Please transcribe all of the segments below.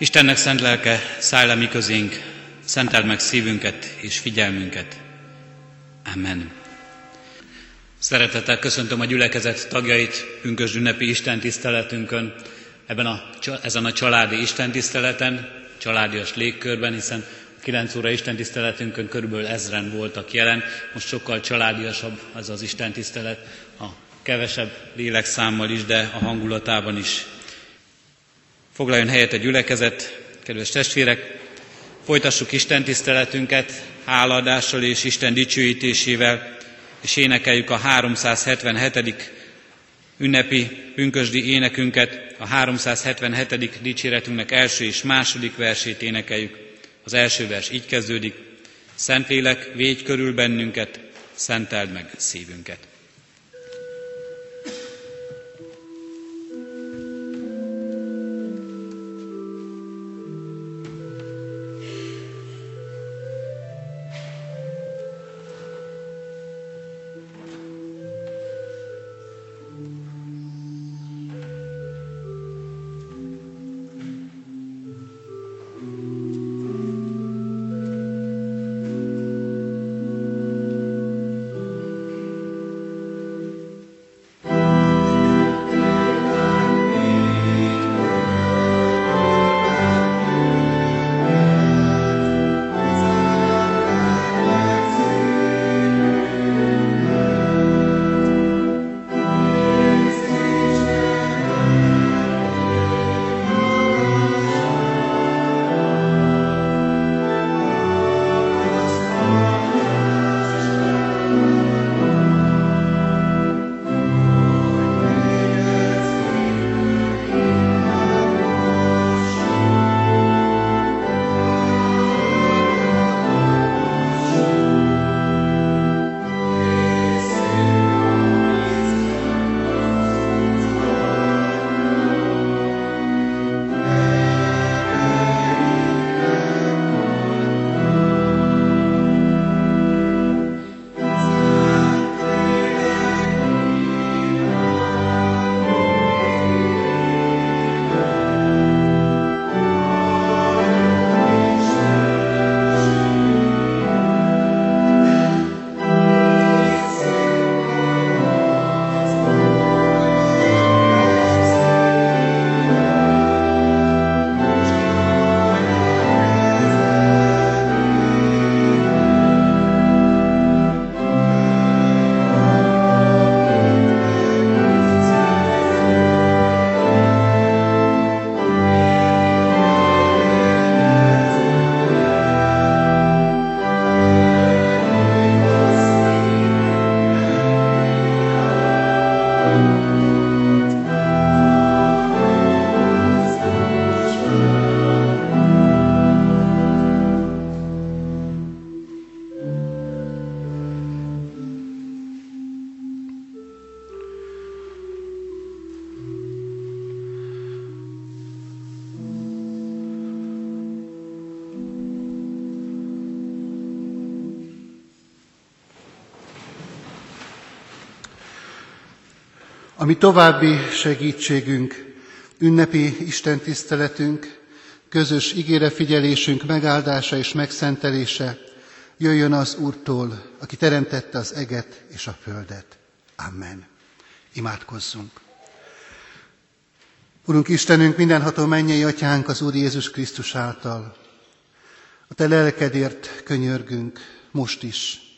Istennek szent lelke, szállj le mi közénk, szenteld meg szívünket és figyelmünket. Amen. Szeretettel köszöntöm a gyülekezet tagjait pünkös ünnepi Isten tiszteletünkön, ebben a, ezen a családi Isten tiszteleten, családias légkörben, hiszen a 9 óra Isten tiszteletünkön körülbelül ezren voltak jelen, most sokkal családiasabb az az Isten tisztelet, a kevesebb lélekszámmal is, de a hangulatában is. Foglaljon helyet a gyülekezet, kedves testvérek, folytassuk Isten tiszteletünket háladással és Isten dicsőítésével, és énekeljük a 377. ünnepi pünkösdi énekünket, a 377. dicséretünknek első és második versét énekeljük. Az első vers így kezdődik, Szentlélek, védj körül bennünket, szenteld meg szívünket. Ami további segítségünk, ünnepi Isten tiszteletünk, közös ígérefigyelésünk megáldása és megszentelése jöjjön az Úrtól, aki teremtette az eget és a földet. Amen. Imádkozzunk. Urunk Istenünk, mindenható mennyei atyánk az Úr Jézus Krisztus által. A te lelkedért könyörgünk most is,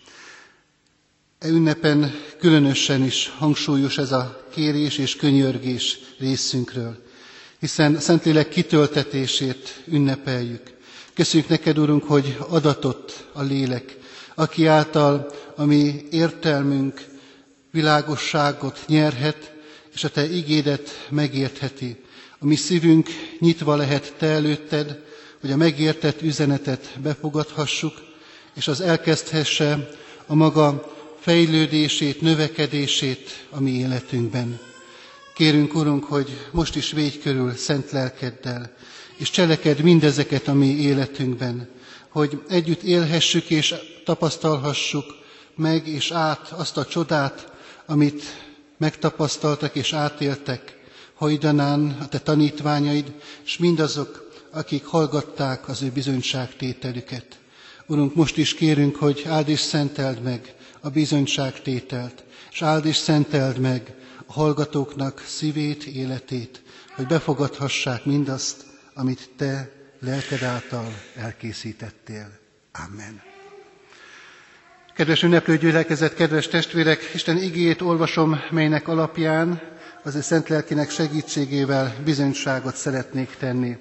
E ünnepen különösen is hangsúlyos ez a kérés és könyörgés részünkről, hiszen Szentlélek kitöltetését ünnepeljük. Köszönjük neked, Urunk, hogy adatott a lélek, aki által a mi értelmünk világosságot nyerhet, és a Te igédet megértheti. A mi szívünk nyitva lehet Te előtted, hogy a megértett üzenetet befogadhassuk, és az elkezdhesse a maga fejlődését, növekedését a mi életünkben. Kérünk, Urunk, hogy most is védj körül szent lelkeddel, és cseleked mindezeket a mi életünkben, hogy együtt élhessük és tapasztalhassuk meg és át azt a csodát, amit megtapasztaltak és átéltek hajdanán a te tanítványaid, és mindazok, akik hallgatták az ő bizonyságtételüket. Urunk, most is kérünk, hogy áld és szenteld meg a bizonyságtételt, és áld és szenteld meg a hallgatóknak szívét, életét, hogy befogadhassák mindazt, amit Te lelked által elkészítettél. Amen. Kedves ünneplő gyülekezet, kedves testvérek, Isten igét olvasom, melynek alapján az ő szent lelkinek segítségével bizonyságot szeretnék tenni.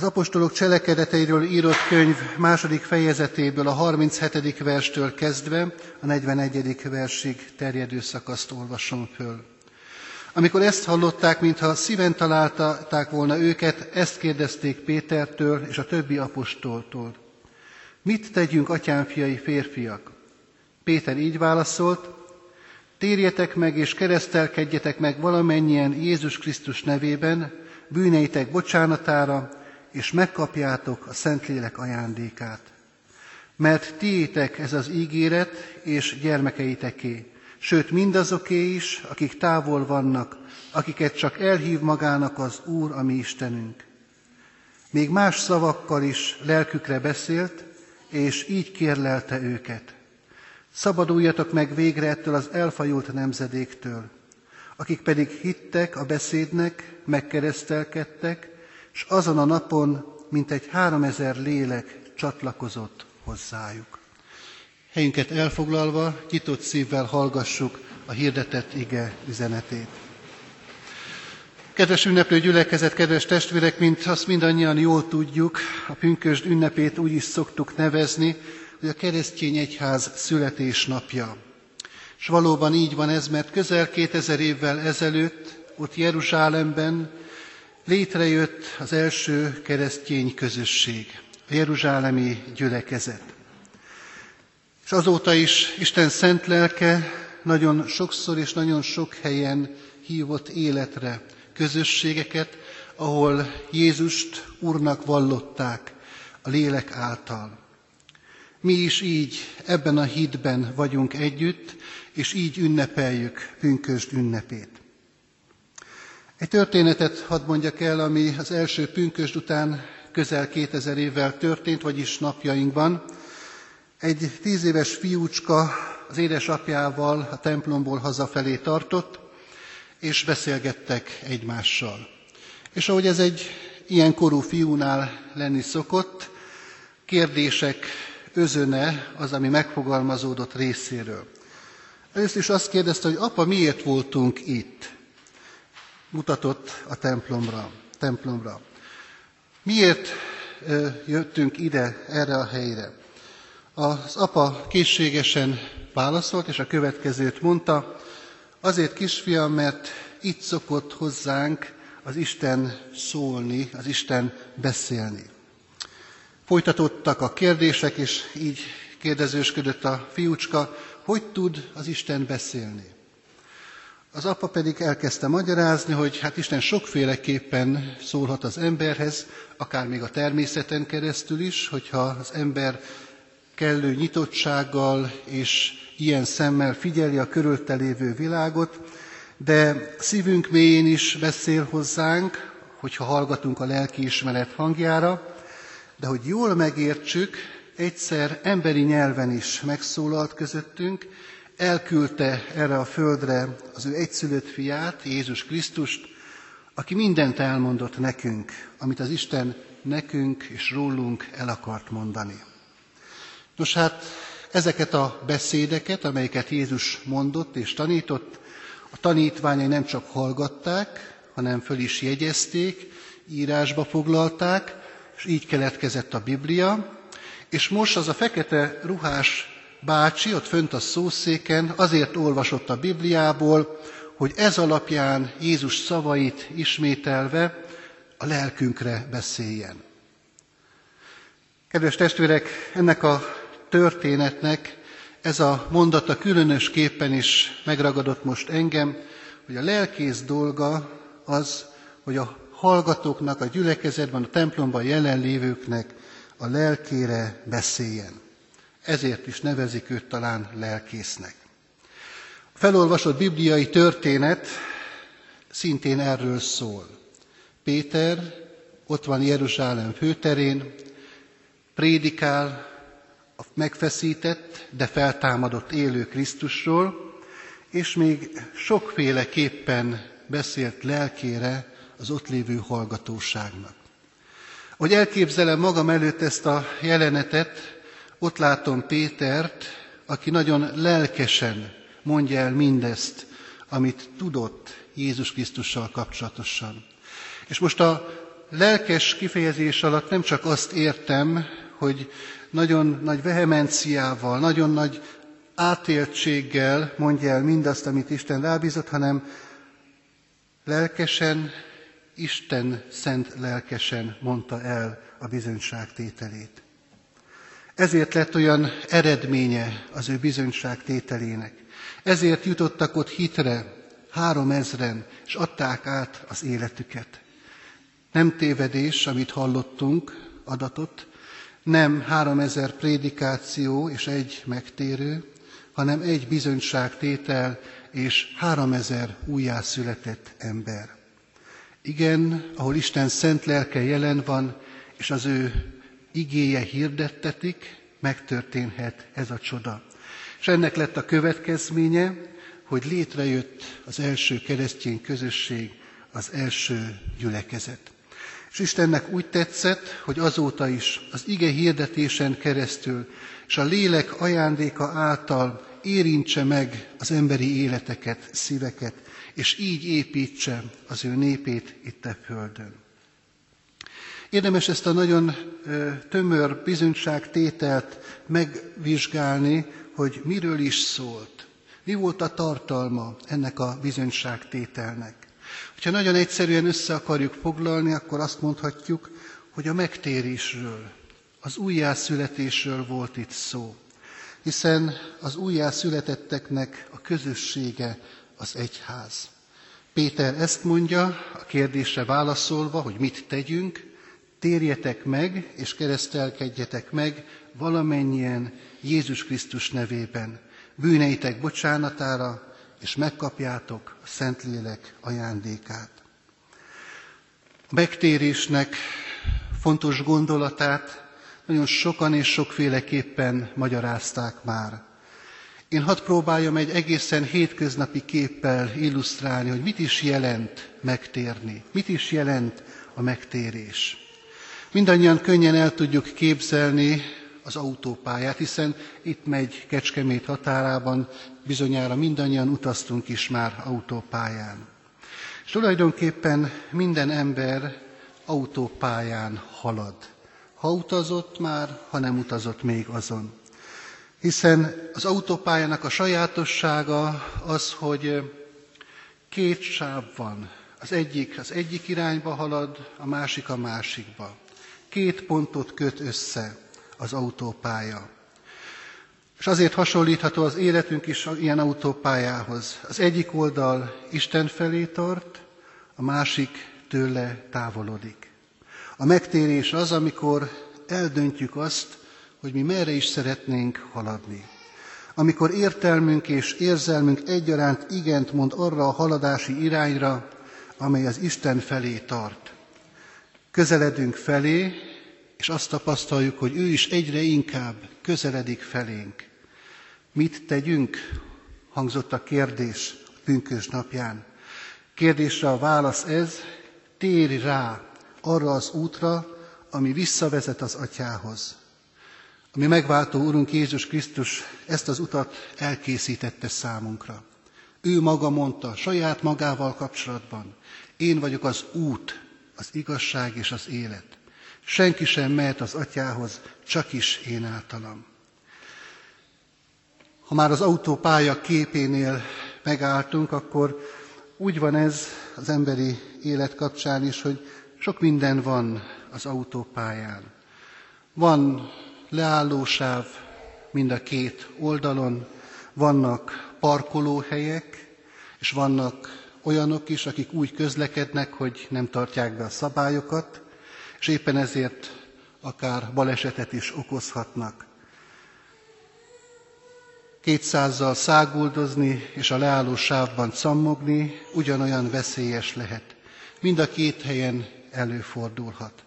Az apostolok cselekedeteiről írott könyv második fejezetéből a 37. verstől kezdve a 41. versig terjedő szakaszt olvasom föl. Amikor ezt hallották, mintha szíven találták volna őket, ezt kérdezték Pétertől és a többi apostoltól. Mit tegyünk, atyám fiai férfiak? Péter így válaszolt, térjetek meg és keresztelkedjetek meg valamennyien Jézus Krisztus nevében, bűneitek bocsánatára, és megkapjátok a Szentlélek ajándékát. Mert tiétek ez az ígéret, és gyermekeiteké, sőt mindazoké is, akik távol vannak, akiket csak elhív magának az Úr, a mi Istenünk. Még más szavakkal is lelkükre beszélt, és így kérlelte őket. Szabaduljatok meg végre ettől az elfajult nemzedéktől, akik pedig hittek a beszédnek, megkeresztelkedtek, és azon a napon mintegy háromezer lélek csatlakozott hozzájuk. Helyünket elfoglalva, nyitott szívvel hallgassuk a hirdetett ige üzenetét. Kedves ünneplő gyülekezet, kedves testvérek, mint azt mindannyian jól tudjuk, a pünkösd ünnepét úgy is szoktuk nevezni, hogy a keresztény egyház születésnapja. És valóban így van ez, mert közel 2000 évvel ezelőtt ott Jeruzsálemben létrejött az első keresztény közösség, a Jeruzsálemi gyülekezet. És azóta is Isten szent lelke nagyon sokszor és nagyon sok helyen hívott életre közösségeket, ahol Jézust Úrnak vallották a lélek által. Mi is így ebben a hitben vagyunk együtt, és így ünnepeljük pünkösd ünnepét. Egy történetet hadd mondjak el, ami az első pünkösd után közel 2000 évvel történt, vagyis napjainkban. Egy tíz éves fiúcska az édesapjával a templomból hazafelé tartott, és beszélgettek egymással. És ahogy ez egy ilyen korú fiúnál lenni szokott, kérdések özöne az, ami megfogalmazódott részéről. Először is azt kérdezte, hogy apa, miért voltunk itt? Mutatott a templomra. templomra. Miért jöttünk ide, erre a helyre? Az apa készségesen válaszolt, és a következőt mondta, Azért, kisfiam, mert itt szokott hozzánk az Isten szólni, az Isten beszélni. Folytatottak a kérdések, és így kérdezősködött a fiúcska, hogy tud az Isten beszélni. Az apa pedig elkezdte magyarázni, hogy hát Isten sokféleképpen szólhat az emberhez, akár még a természeten keresztül is, hogyha az ember kellő nyitottsággal és ilyen szemmel figyeli a körülte lévő világot, de szívünk mélyén is beszél hozzánk, hogyha hallgatunk a lelkiismeret hangjára, de hogy jól megértsük, egyszer emberi nyelven is megszólalt közöttünk, elküldte erre a földre az ő egyszülött fiát, Jézus Krisztust, aki mindent elmondott nekünk, amit az Isten nekünk és rólunk el akart mondani. Nos hát ezeket a beszédeket, amelyeket Jézus mondott és tanított, a tanítványai nem csak hallgatták, hanem föl is jegyezték, írásba foglalták, és így keletkezett a Biblia, és most az a fekete ruhás bácsi ott fönt a szószéken azért olvasott a Bibliából, hogy ez alapján Jézus szavait ismételve a lelkünkre beszéljen. Kedves testvérek, ennek a történetnek ez a mondata különösképpen is megragadott most engem, hogy a lelkész dolga az, hogy a hallgatóknak, a gyülekezetben, a templomban jelenlévőknek a lelkére beszéljen. Ezért is nevezik őt talán lelkésznek. A felolvasott bibliai történet szintén erről szól. Péter ott van Jeruzsálem főterén, prédikál a megfeszített, de feltámadott élő Krisztusról, és még sokféleképpen beszélt lelkére az ott lévő hallgatóságnak. Hogy elképzelem magam előtt ezt a jelenetet, ott látom Pétert, aki nagyon lelkesen mondja el mindezt, amit tudott Jézus Krisztussal kapcsolatosan. És most a lelkes kifejezés alatt nem csak azt értem, hogy nagyon nagy vehemenciával, nagyon nagy átéltséggel mondja el mindazt, amit Isten rábízott, hanem lelkesen, Isten szent lelkesen mondta el a bizonyságtételét. Ezért lett olyan eredménye az ő bizonyságtételének. Ezért jutottak ott hitre három ezren, és adták át az életüket. Nem tévedés, amit hallottunk, adatot, nem három ezer prédikáció és egy megtérő, hanem egy bizonyságtétel és három ezer újjászületett ember. Igen, ahol Isten szent lelke jelen van, és az ő igéje hirdettetik, megtörténhet ez a csoda. És ennek lett a következménye, hogy létrejött az első keresztény közösség, az első gyülekezet. És Istennek úgy tetszett, hogy azóta is az ige hirdetésen keresztül és a lélek ajándéka által érintse meg az emberi életeket, szíveket, és így építse az ő népét itt a földön. Érdemes ezt a nagyon tömör bizonyságtételt megvizsgálni, hogy miről is szólt. Mi volt a tartalma ennek a bizonyságtételnek? Ha nagyon egyszerűen össze akarjuk foglalni, akkor azt mondhatjuk, hogy a megtérésről, az újjászületésről volt itt szó. Hiszen az újjászületetteknek a közössége az egyház. Péter ezt mondja, a kérdésre válaszolva, hogy mit tegyünk, térjetek meg és keresztelkedjetek meg valamennyien Jézus Krisztus nevében, bűneitek bocsánatára, és megkapjátok a Szentlélek ajándékát. A megtérésnek fontos gondolatát nagyon sokan és sokféleképpen magyarázták már. Én hadd próbáljam egy egészen hétköznapi képpel illusztrálni, hogy mit is jelent megtérni, mit is jelent a megtérés. Mindannyian könnyen el tudjuk képzelni az autópályát, hiszen itt megy Kecskemét határában, bizonyára mindannyian utaztunk is már autópályán. És tulajdonképpen minden ember autópályán halad. Ha utazott már, ha nem utazott még azon. Hiszen az autópályának a sajátossága az, hogy két sáv van. Az egyik az egyik irányba halad, a másik a másikba. Két pontot köt össze az autópálya. És azért hasonlítható az életünk is ilyen autópályához. Az egyik oldal Isten felé tart, a másik tőle távolodik. A megtérés az, amikor eldöntjük azt, hogy mi merre is szeretnénk haladni. Amikor értelmünk és érzelmünk egyaránt igent mond arra a haladási irányra, amely az Isten felé tart. Közeledünk felé, és azt tapasztaljuk, hogy ő is egyre inkább közeledik felénk. Mit tegyünk? Hangzott a kérdés pünkös napján. Kérdésre a válasz ez, térj rá arra az útra, ami visszavezet az atyához. Ami megváltó Úrunk Jézus Krisztus ezt az utat elkészítette számunkra. Ő maga mondta saját magával kapcsolatban, én vagyok az út, az igazság és az élet. Senki sem mehet az atyához, csak is én általam. Ha már az autópálya képénél megálltunk, akkor úgy van ez az emberi élet kapcsán is, hogy sok minden van az autópályán. Van leállósáv mind a két oldalon, vannak parkolóhelyek, és vannak olyanok is, akik úgy közlekednek, hogy nem tartják be a szabályokat, és éppen ezért akár balesetet is okozhatnak. Kétszázzal száguldozni és a leálló sávban cammogni ugyanolyan veszélyes lehet. Mind a két helyen előfordulhat.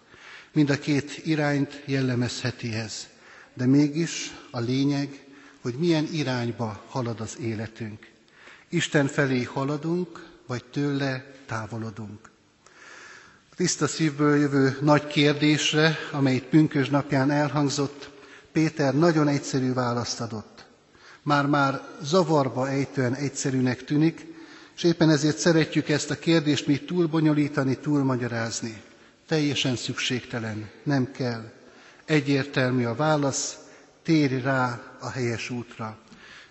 Mind a két irányt jellemezheti ez, de mégis a lényeg, hogy milyen irányba halad az életünk. Isten felé haladunk, vagy tőle távolodunk. A tiszta szívből jövő nagy kérdésre, amely itt pünkös napján elhangzott, Péter nagyon egyszerű választ adott. Már-már zavarba ejtően egyszerűnek tűnik, és éppen ezért szeretjük ezt a kérdést mi túlbonyolítani, túlmagyarázni. Teljesen szükségtelen, nem kell. Egyértelmű a válasz, térj rá a helyes útra.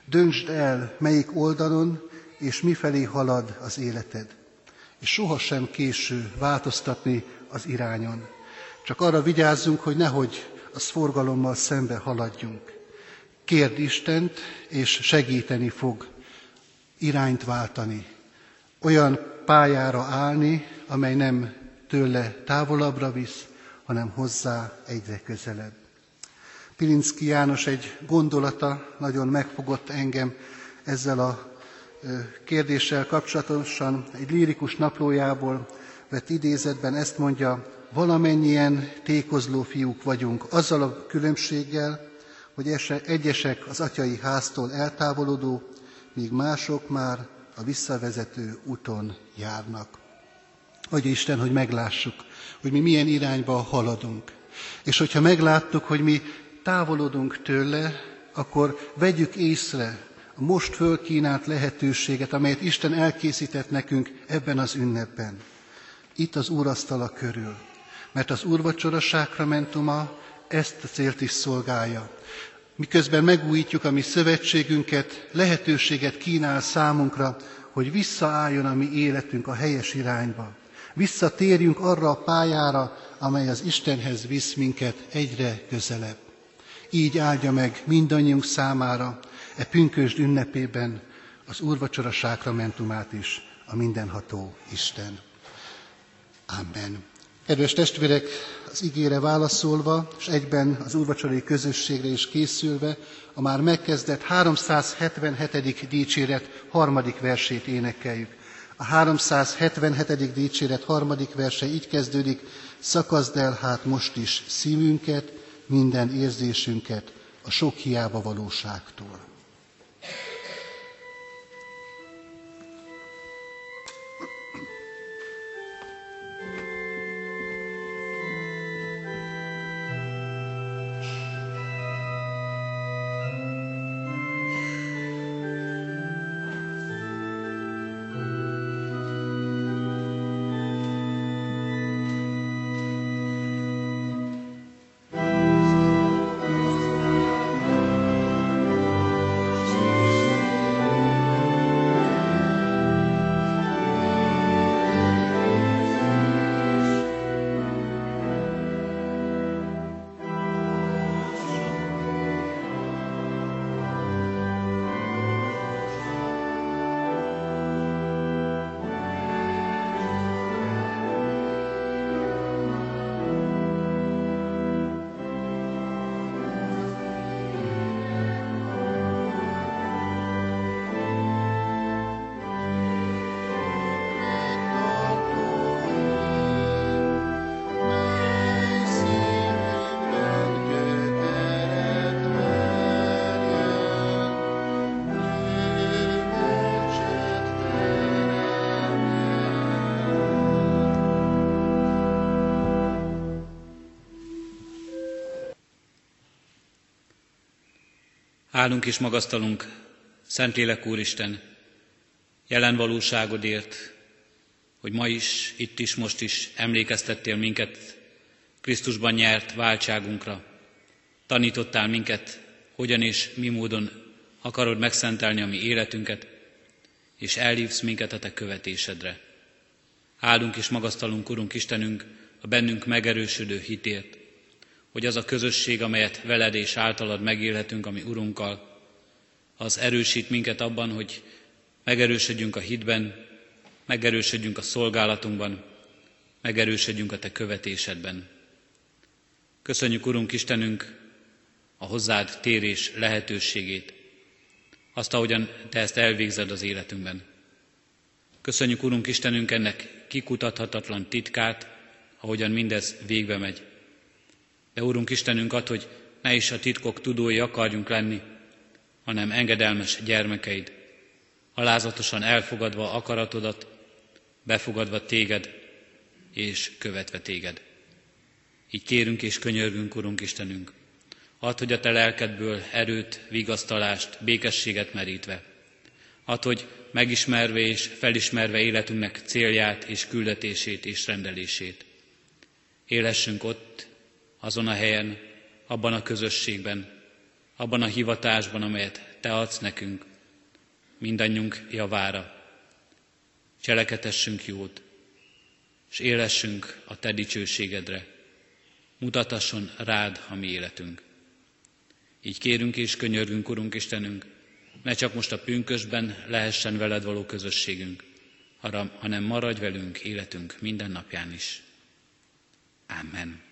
Döntsd el, melyik oldalon és mifelé halad az életed. És sohasem késő változtatni az irányon. Csak arra vigyázzunk, hogy nehogy az forgalommal szembe haladjunk. Kérd Istent, és segíteni fog irányt váltani, olyan pályára állni, amely nem tőle távolabbra visz, hanem hozzá egyre közelebb. Pilinszki János egy gondolata nagyon megfogott engem ezzel a kérdéssel kapcsolatosan. Egy lírikus naplójából vett idézetben ezt mondja, valamennyien tékozló fiúk vagyunk, azzal a különbséggel, hogy egyesek az atyai háztól eltávolodó, míg mások már a visszavezető úton járnak. Adja Isten, hogy meglássuk, hogy mi milyen irányba haladunk. És hogyha megláttuk, hogy mi távolodunk tőle, akkor vegyük észre a most fölkínált lehetőséget, amelyet Isten elkészített nekünk ebben az ünnepben. Itt az úrasztala körül. Mert az úrvacsora sákramentuma ezt a célt is szolgálja. Miközben megújítjuk a mi szövetségünket, lehetőséget kínál számunkra, hogy visszaálljon a mi életünk a helyes irányba. Visszatérjünk arra a pályára, amely az Istenhez visz minket egyre közelebb. Így áldja meg mindannyiunk számára e pünkösd ünnepében az úrvacsora sákramentumát is a mindenható Isten. Amen. Kedves testvérek, az igére válaszolva, és egyben az úrvacsorai közösségre is készülve, a már megkezdett 377. dicséret harmadik versét énekeljük. A 377. dicséret harmadik verse így kezdődik, szakazd el hát most is szívünket, minden érzésünket a sok hiába valóságtól. Állunk és magasztalunk, Szentlélek Úristen, jelen valóságodért, hogy ma is, itt is, most is emlékeztettél minket Krisztusban nyert váltságunkra. Tanítottál minket, hogyan és mi módon akarod megszentelni a mi életünket, és elhívsz minket a te követésedre. Áldunk és magasztalunk, Urunk Istenünk, a bennünk megerősödő hitért, hogy az a közösség, amelyet veled és általad megélhetünk, ami Urunkkal, az erősít minket abban, hogy megerősödjünk a hitben, megerősödjünk a szolgálatunkban, megerősödjünk a Te követésedben. Köszönjük, Urunk Istenünk, a hozzád térés lehetőségét, azt, ahogyan Te ezt elvégzed az életünkben. Köszönjük, Urunk Istenünk, ennek kikutathatatlan titkát, ahogyan mindez végbe megy. De Úrunk Istenünk ad, hogy ne is a titkok tudói akarjunk lenni, hanem engedelmes gyermekeid, alázatosan elfogadva akaratodat, befogadva téged és követve téged. Így kérünk és könyörgünk, Urunk Istenünk, add, hogy a Te lelkedből erőt, vigasztalást, békességet merítve, add, hogy megismerve és felismerve életünknek célját és küldetését és rendelését. Élessünk ott, azon a helyen, abban a közösségben, abban a hivatásban, amelyet Te adsz nekünk, mindannyiunk javára. Cseleketessünk jót, és élessünk a Te dicsőségedre. Mutatasson rád a mi életünk. Így kérünk és könyörgünk, Urunk Istenünk, ne csak most a pünkösben lehessen veled való közösségünk, hanem maradj velünk életünk minden napján is. Amen.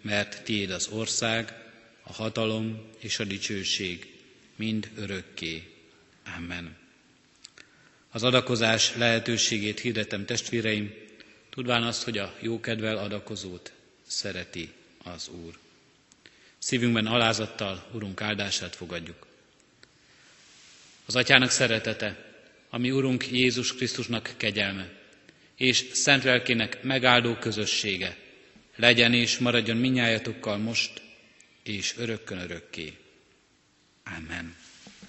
mert tiéd az ország, a hatalom és a dicsőség mind örökké. Amen. Az adakozás lehetőségét hirdetem testvéreim, tudván azt, hogy a jókedvel adakozót szereti az Úr. Szívünkben alázattal Urunk áldását fogadjuk. Az Atyának szeretete, ami Urunk Jézus Krisztusnak kegyelme, és szent lelkének megáldó közössége, legyen és maradjon minnyájatokkal most és örökkön örökké. Amen.